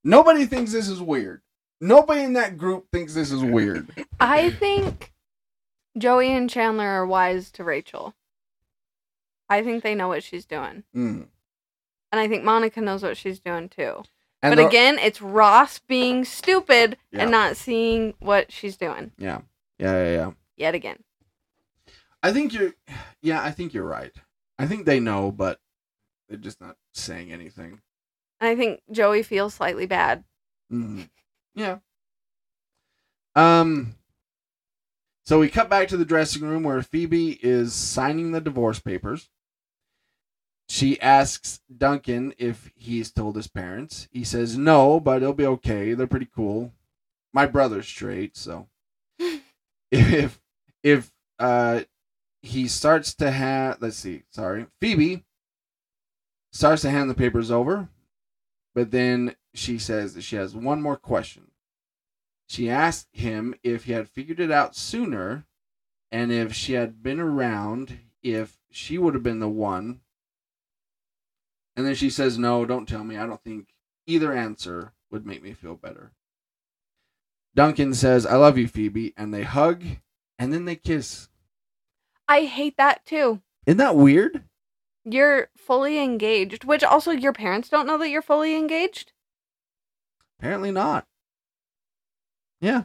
Nobody thinks this is weird. Nobody in that group thinks this is weird. I think Joey and Chandler are wise to Rachel. I think they know what she's doing. Mm. And I think Monica knows what she's doing too. And but the- again, it's Ross being stupid Yeah. and not seeing what she's doing yeah, yeah, yeah, yeah. yet again. I think you're, yeah, I think you're right. I think they know, but they're just not saying anything. I think Joey feels slightly bad. hmm Yeah. Um. So we cut back to the dressing room where Phoebe is signing the divorce papers. She asks Duncan if he's told his parents. He says no, but it'll be okay. They're pretty cool. My brother's straight, so if if uh he starts to have let's see, sorry, Phoebe starts to hand the papers over, but then she says that she has one more question. She asked him if he had figured it out sooner and if she had been around, if she would have been the one. And then she says, No, don't tell me. I don't think either answer would make me feel better. Duncan says, I love you, Phoebe. And they hug and then they kiss. I hate that too. Isn't that weird? You're fully engaged, which also your parents don't know that you're fully engaged. Apparently not. Yeah.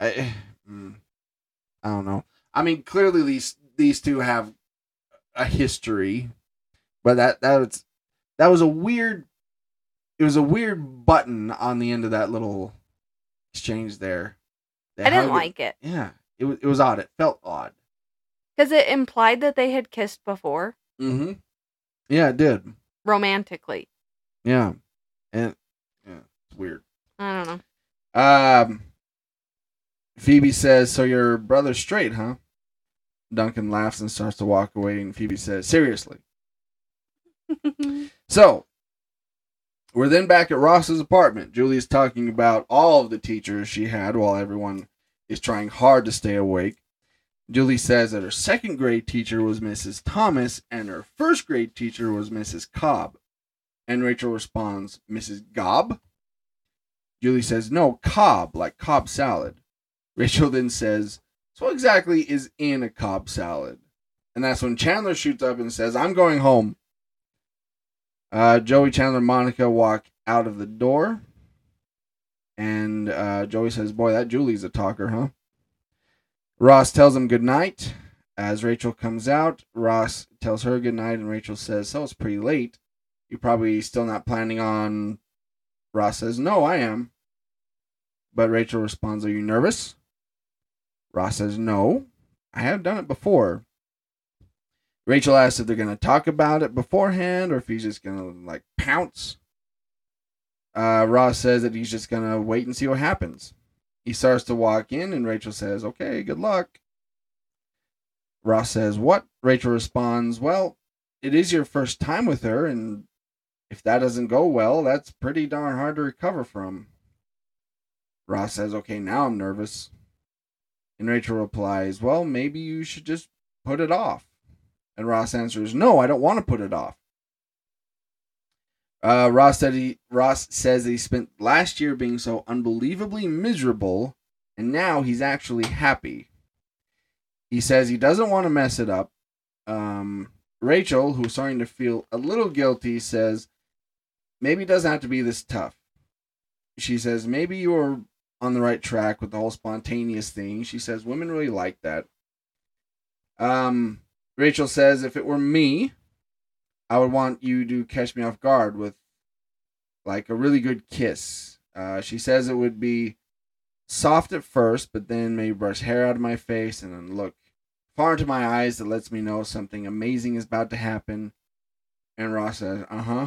I, mm, I don't know. I mean, clearly these these two have a history, but that that was that was a weird. It was a weird button on the end of that little exchange there. I didn't like it Yeah, it was it was odd. It felt odd. because it implied that they had kissed before Mm-hmm. Yeah, it did. romantically. Yeah, and yeah, it's weird. I don't know. Um, Phoebe says, "So your brother's straight, huh?" Duncan laughs and starts to walk away, and Phoebe says, "Seriously." So, we're then back at Ross's apartment. Julie's talking about all of the teachers she had while everyone is trying hard to stay awake. Julie says that her second grade teacher was Mrs. Thomas and her first grade teacher was Mrs. Cobb. And Rachel responds, Mrs. Gobb? Julie says, No, Cobb, like Cobb salad. Rachel then says, So what exactly is in a Cobb salad? And that's when Chandler shoots up and says, I'm going home. Uh, Joey, Chandler, and Monica walk out of the door. And uh, Joey says, Boy, that Julie's a talker, huh? Ross tells him good night. As Rachel comes out, Ross tells her good night, and Rachel says, So it's pretty late. You're probably still not planning on. Ross says, No, I am. But Rachel responds, Are you nervous? Ross says, No, I have done it before. Rachel asks if they're going to talk about it beforehand or if he's just going to like pounce. Uh, Ross says that he's just going to wait and see what happens. He starts to walk in, and Rachel says, Okay, good luck. Ross says, What? Rachel responds, Well, it is your first time with her, and if that doesn't go well, that's pretty darn hard to recover from. Ross says, Okay, now I'm nervous. And Rachel replies, Well, maybe you should just put it off. And Ross answers, No, I don't want to put it off. Uh, Ross said he Ross says that he spent last year being so unbelievably miserable, and now he's actually happy. He says he doesn't want to mess it up. Um, Rachel, who's starting to feel a little guilty, says maybe it doesn't have to be this tough. She says maybe you're on the right track with the whole spontaneous thing. She says women really like that. Um, Rachel says if it were me, I would want you to catch me off guard with like a really good kiss. Uh, she says it would be soft at first, but then maybe brush hair out of my face and then look far into my eyes that lets me know something amazing is about to happen. And Ross says, uh huh.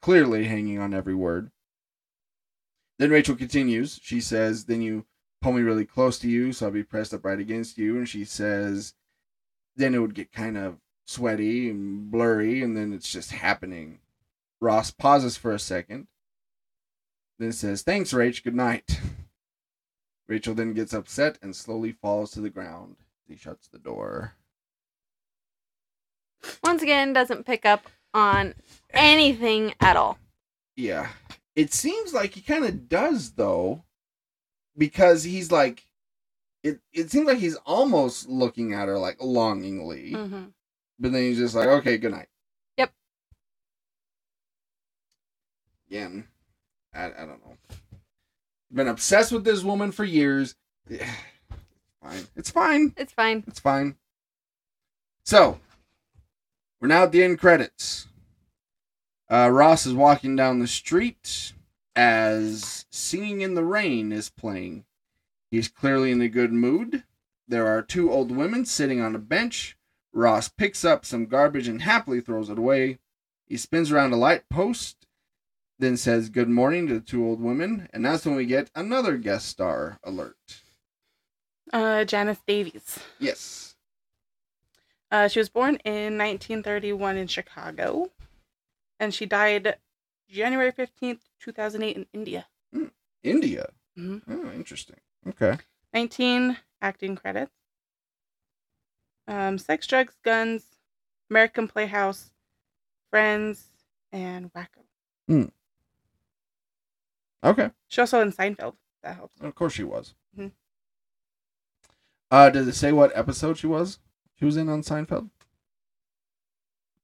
Clearly hanging on every word. Then Rachel continues. She says, Then you pull me really close to you, so I'll be pressed up right against you. And she says, Then it would get kind of sweaty and blurry, and then it's just happening. Ross pauses for a second, then says, Thanks, Rach, good night. Rachel then gets upset and slowly falls to the ground. He shuts the door. Once again, doesn't pick up on anything at all. Yeah. It seems like he kind of does, though, because he's like, it, it seems like he's almost looking at her like longingly, hmm but then he's just like, okay, good night. Yep. Again, I, I don't know. Been obsessed with this woman for years. Yeah, fine. It's fine. It's fine. It's fine. So, we're now at the end credits. Uh, Ross is walking down the street as Singing in the Rain is playing. He's clearly in a good mood. There are two old women sitting on a bench. Ross picks up some garbage and happily throws it away. He spins around a light post, then says good morning to the two old women, and that's when we get another guest star alert. Uh, Janice Davies. Yes. Uh, she was born in 1931 in Chicago, and she died January 15th, 2008 in India. India. Mhm. Oh, interesting. Okay. 19 acting credits. Um, Sex, Drugs, Guns, American Playhouse, Friends, and Wacko. Okay. She also in Seinfeld. That helps. Of course she was. Mhm. Uh, does it say what episode she was? She was in on Seinfeld.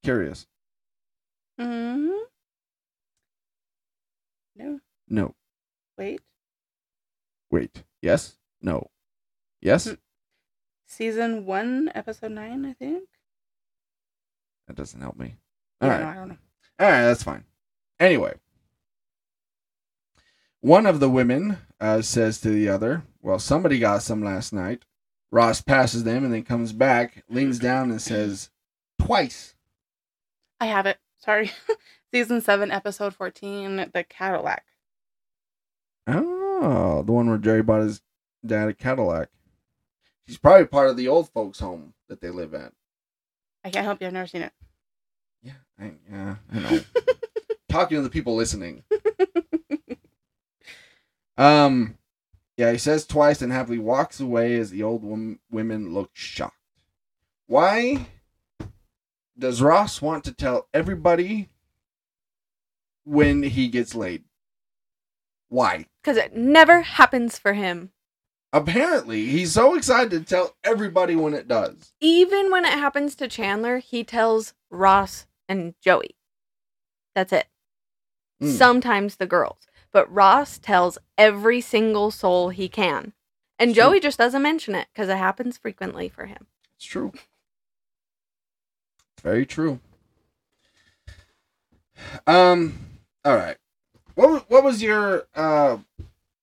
Curious. hmm No, No. wait. Wait. Yes. No. Yes. Hmm. Season one, episode nine, I think. That doesn't help me. All Yeah, right. no, I don't know. All right, that's fine. Anyway, one of the women uh, says to the other, Well, somebody got some last night. Ross passes them and then comes back, leans down, and says, Twice. I have it. Sorry. Season seven, episode 14, The Cadillac. Oh, the one where Jerry bought his dad a Cadillac. She's probably part of the old folks' home that they live at. I can't help you. I've never seen it. Yeah, I, yeah, I know. Talking to the people listening. Um, yeah, he says twice and happily walks away as the old wom- women look shocked. Why does Ross want to tell everybody when he gets laid? Why? Because it never happens for him. Apparently, he's so excited to tell everybody when it does. Even when it happens to Chandler, he tells Ross and Joey. That's it. Hmm. Sometimes the girls. But Ross tells every single soul he can. And It's true. Joey just doesn't mention it because it happens frequently for him. It's true. Very true. Um. All right. What What was your uh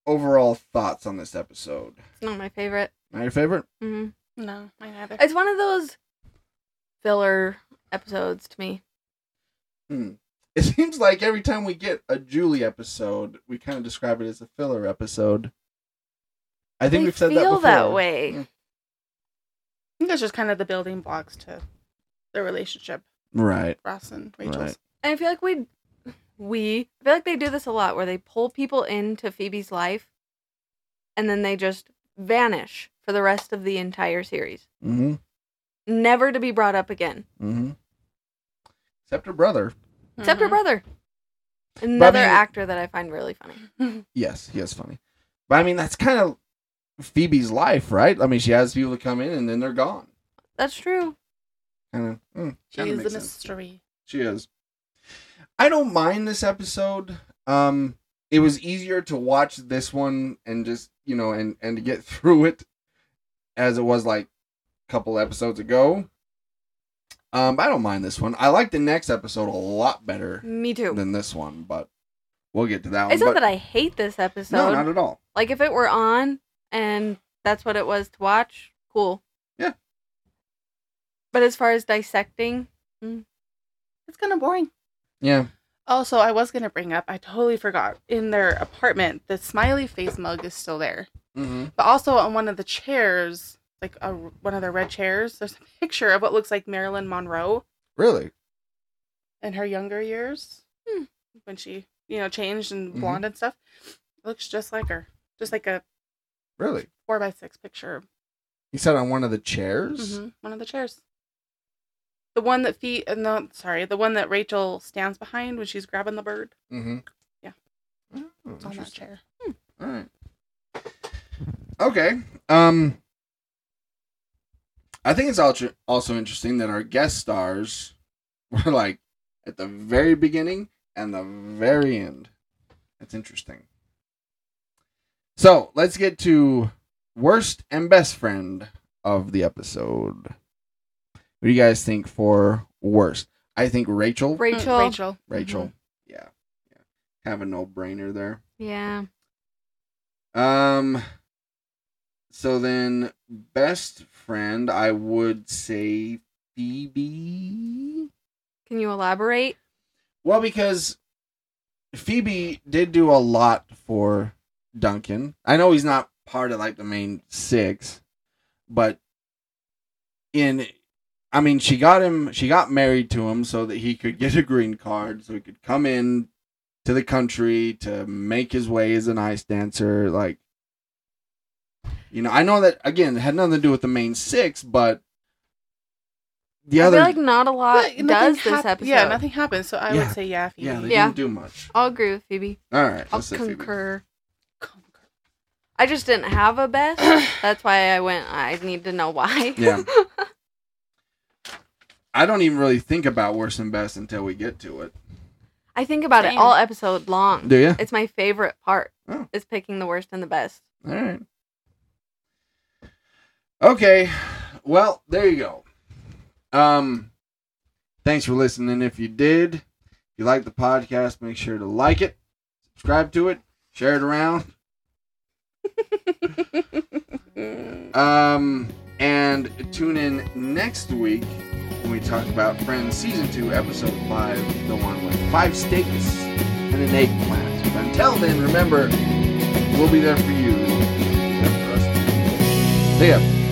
overall thoughts on this episode? It's not my favorite. Not your favorite? hmm No, mine either. It's one of those filler episodes to me. Hmm. It seems like every time we get a Julie episode, we kind of describe it as a filler episode. I think They we've said that before. that way. Mm. I think that's just kind of the building blocks to the relationship, Right. Ross and Rachel's. Right. And I feel like we, we, I feel like they do this a lot where they pull people into Phoebe's life and then they just vanish for the rest of the entire series. Mm-hmm. Never to be brought up again. Mm-hmm. Except her brother. Except her Mhm. brother. Another mean- actor that I find really funny. Yes, he is funny. But I mean, that's kind of Phoebe's life, right? I mean, she has people that come in and then they're gone. That's true. Kind of. Mm, She kinda is the makes sense. mystery. She is. I don't mind this episode. Um, it was easier to watch this one and just you know and and to get through it as it was like a couple episodes ago. Um, I don't mind this one. I like the next episode a lot better Me too. than this one, but we'll get to that one. It's not But- that I hate this episode. no, not at all. like if it were on and that's what it was to watch, cool. Yeah. But as far as dissecting, It's kind of boring. Yeah. Also, I was going to bring up, I totally forgot. In their apartment, the smiley face mug is still there. Mm-hmm. But also on one of the chairs, like a, one of the red chairs, there's a picture of what looks like Marilyn Monroe Really? in her younger years. Hmm. When she, you know, changed and Mhm. blonde and stuff. looks just like her. Just like a Really? four by six picture. He said on one of the chairs. hmm One of the chairs. The one that feet, uh, no, sorry, the one that Rachel stands behind when she's grabbing the bird. Mm-hmm. Yeah. Oh, It's on that chair. All right. Okay. Um. I think it's also interesting that our guest stars were like at the very beginning and the very end. That's interesting. So let's get to worst and best friend of the episode. What do you guys think for worst? I think Rachel. Rachel. Mm, Rachel. Rachel. Yeah. Yeah. Kind of a no brainer there. Yeah. Um. So then, best friend, I would say Phoebe. Can you elaborate? Well, because Phoebe did do a lot for Duncan. I know he's not part of like the main six, but in, I mean, she got him. She got married to him so that he could get a green card, so he could come in to the country to make his way as an ice dancer. Like, you know, I know that again, it had nothing to do with the main six, but the I other, feel like not a lot But nothing does this episode. Yeah, nothing happens, So I Yeah. would say yeah, Phoebe. yeah, they Yeah. didn't do much. I'll agree with Phoebe. All right, I'll let's Phoebe. concur. I just didn't have a best. That's why I went. I need to know why. Yeah. I don't even really think about worst and best until we get to it. I think about it all episode long. Do you? It's my favorite part. Oh. Is picking the worst and the best. All right. Okay. Well, there you go. Um thanks for listening. If you did, if you like the podcast, make sure to like it, subscribe to it, share it around. Um and tune in next week when we talk about Friends season 2 episode 5, the one with five steaks and an eggplant. But until then, remember, we'll be there for you. See ya.